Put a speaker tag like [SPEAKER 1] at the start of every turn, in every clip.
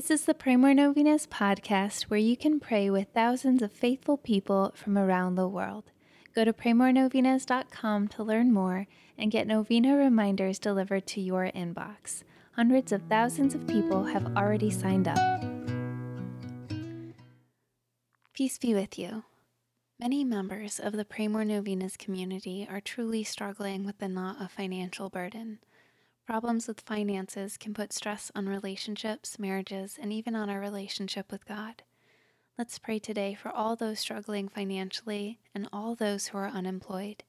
[SPEAKER 1] This is the Pray More Novenas podcast where you can pray with thousands of faithful people from around the world. Go to praymorenovenas.com to learn more and get novena reminders delivered to your inbox. Hundreds of thousands of people have already signed up. Peace be with you. Many members of the Pray More Novenas community are truly struggling with the knot of financial burden. Problems with finances can put stress on relationships, marriages, and even on our relationship with God. Let's pray today for all those struggling financially and all those who are unemployed.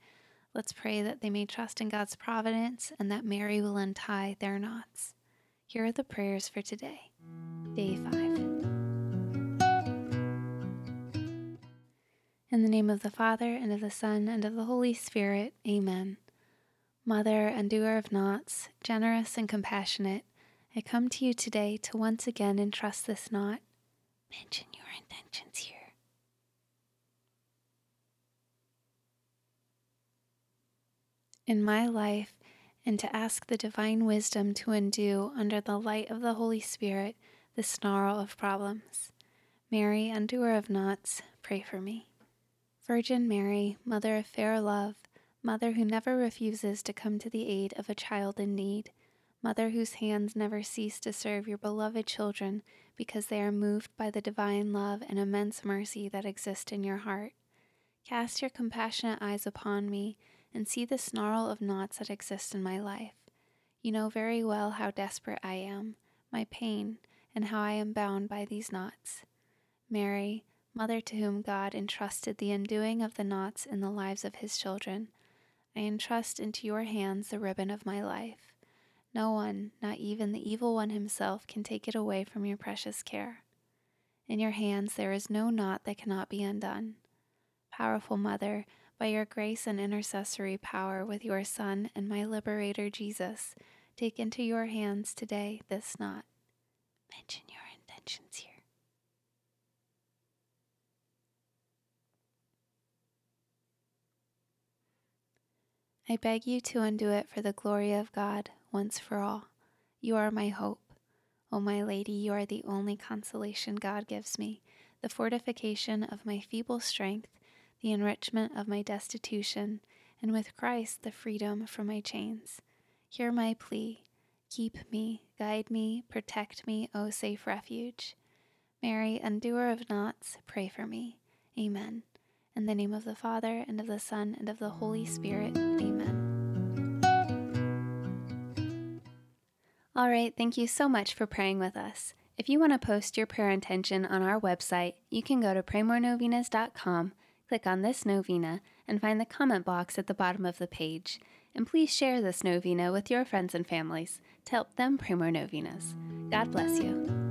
[SPEAKER 1] Let's pray that they may trust in God's providence and that Mary will untie their knots. Here are the prayers for today, day 5. In the name of the Father, and of the Son, and of the Holy Spirit, amen. Mother undoer of knots, generous and compassionate, I come to you today to once again entrust this knot. Mention your intentions here. In my life, and to ask the divine wisdom to undo under the light of the Holy Spirit the snarl of problems. Mary, undoer of knots, pray for me. Virgin Mary, Mother of fair love, Mother who never refuses to come to the aid of a child in need, Mother whose hands never cease to serve your beloved children because they are moved by the divine love and immense mercy that exist in your heart. Cast your compassionate eyes upon me and see the snarl of knots that exist in my life. You know very well how desperate I am, my pain, and how I am bound by these knots. Mary, Mother to whom God entrusted the undoing of the knots in the lives of his children, I entrust into your hands the ribbon of my life. No one, not even the evil one himself, can take it away from your precious care. In your hands there is no knot that cannot be undone. Powerful Mother, by your grace and intercessory power with your Son and my Liberator Jesus, take into your hands today this knot. Mention your intentions here. I beg you to undo it for the glory of God once for all. You are my hope. O my Lady, you are the only consolation God gives me, the fortification of my feeble strength, the enrichment of my destitution, and with Christ the freedom from my chains. Hear my plea. Keep me, guide me, protect me, O safe refuge. Mary, undoer of knots, pray for me. Amen. In the name of the Father, and of the Son, and of the Holy Spirit. Amen. All right, thank you so much for praying with us. If you want to post your prayer intention on our website, you can go to praymorenovenas.com, click on this novena, and find the comment box at the bottom of the page. And please share this novena with your friends and families to help them pray more novenas. God bless you.